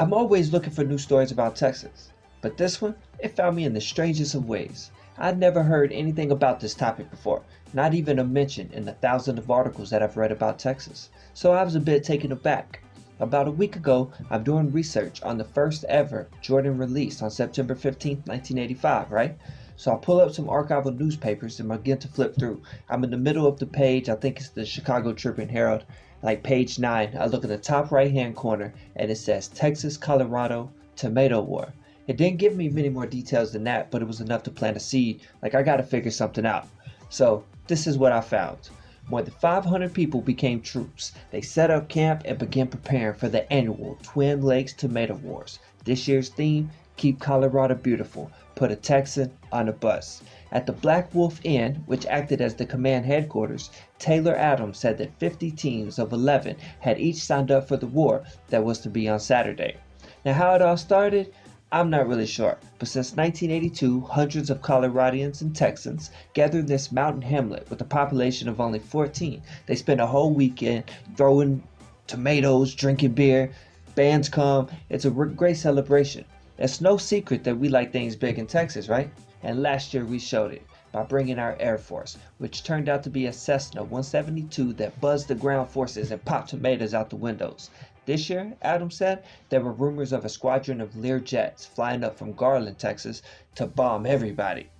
I'm always looking for new stories about Texas, but this one, it found me in the strangest of ways. I'd never heard anything about this topic before, not even a mention in the thousands of articles that I've read about Texas, so I was a bit taken aback. About a week ago, I'm doing research on the first ever Jordan release on September 15, 1985, right? So I pull up some archival newspapers and begin to flip through. I'm in the middle of the page, I think it's the Chicago Tribune Herald, like page 9, I look in the top right hand corner and it says Texas Colorado Tomato War. It didn't give me many more details than that, but it was enough to plant a seed. Like, I gotta figure something out. So, this is what I found. More than 500 people became troops. They set up camp and began preparing for the annual Twin Lakes Tomato Wars. This year's theme Keep Colorado Beautiful. Put a Texan on a bus. At the Black Wolf Inn, which acted as the command headquarters, Taylor Adams said that 50 teams of 11 had each signed up for the war that was to be on Saturday. Now, how it all started, I'm not really sure, but since 1982, hundreds of Coloradians and Texans gathered in this mountain hamlet with a population of only 14. They spent a whole weekend throwing tomatoes, drinking beer. Bands come. It's a great celebration. It's no secret that we like things big in Texas, right? and last year we showed it by bringing our Air Force, which turned out to be a Cessna 172 that buzzed the ground forces and popped tomatoes out the windows. This year, Adams said, there were rumors of a squadron of Lear jets flying up from Garland, Texas to bomb everybody.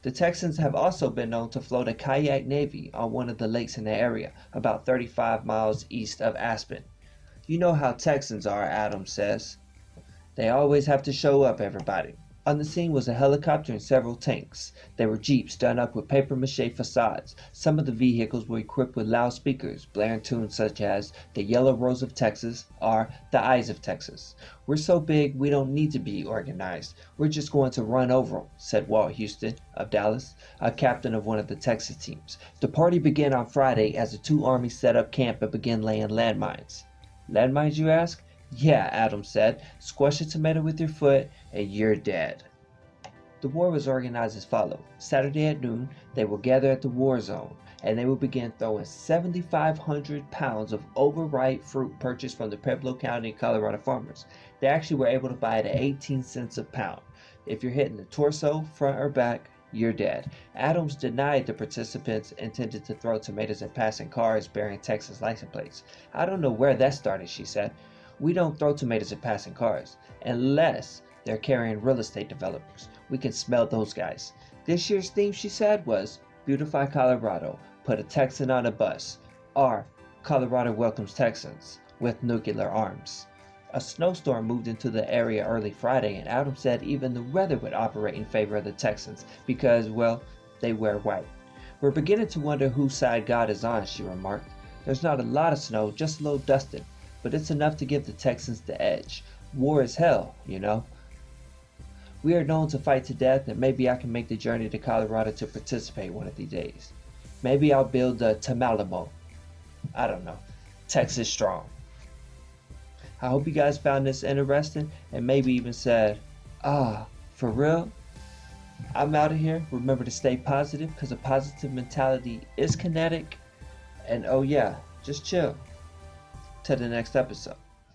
The Texans have also been known to float a kayak navy on one of the lakes in the area, about 35 miles east of Aspen. You know how Texans are, Adams says. They always have to show up, everybody. On the scene was a helicopter and several tanks. There were jeeps done up with paper mache facades. Some of the vehicles were equipped with loudspeakers, blaring tunes such as The Yellow Rose of Texas or The Eyes of Texas. We're so big we don't need to be organized. We're just going to run over 'em," said Walt Houston of Dallas, a captain of one of the Texas teams. The party began on Friday as the two armies set up camp and began laying landmines. Landmines, you ask? Yeah, Adams said. Squash a tomato with your foot and you're dead. The war was organized as follows. Saturday at noon, they will gather at the war zone and they will begin throwing 7,500 pounds of overripe fruit purchased from the Pueblo County, Colorado farmers. They actually were able to buy it at 18 cents a pound. If you're hitting the torso, front, or back, you're dead. Adams denied the participants intended to throw tomatoes at passing cars bearing Texas license plates. I don't know where that started, she said. We don't throw tomatoes at passing cars unless they're carrying real estate developers. We can smell those guys. This year's theme, she said, was Beautify Colorado, put a Texan on a bus, or Colorado welcomes Texans with nuclear arms. A snowstorm moved into the area early Friday, and Adams said even the weather would operate in favor of the Texans because, well, they wear white. We're beginning to wonder whose side God is on, she remarked. There's not a lot of snow, just a little dusting but it's enough to give the Texans the edge. War is hell, you know. We are known to fight to death, and maybe I can make the journey to Colorado to participate one of these days. Maybe I'll build a Tamalamo. I don't know. Texas strong. I hope you guys found this interesting and maybe even said, ah, for real? I'm out of here. Remember to stay positive because a positive mentality is kinetic. And oh, yeah, just chill to the next episode.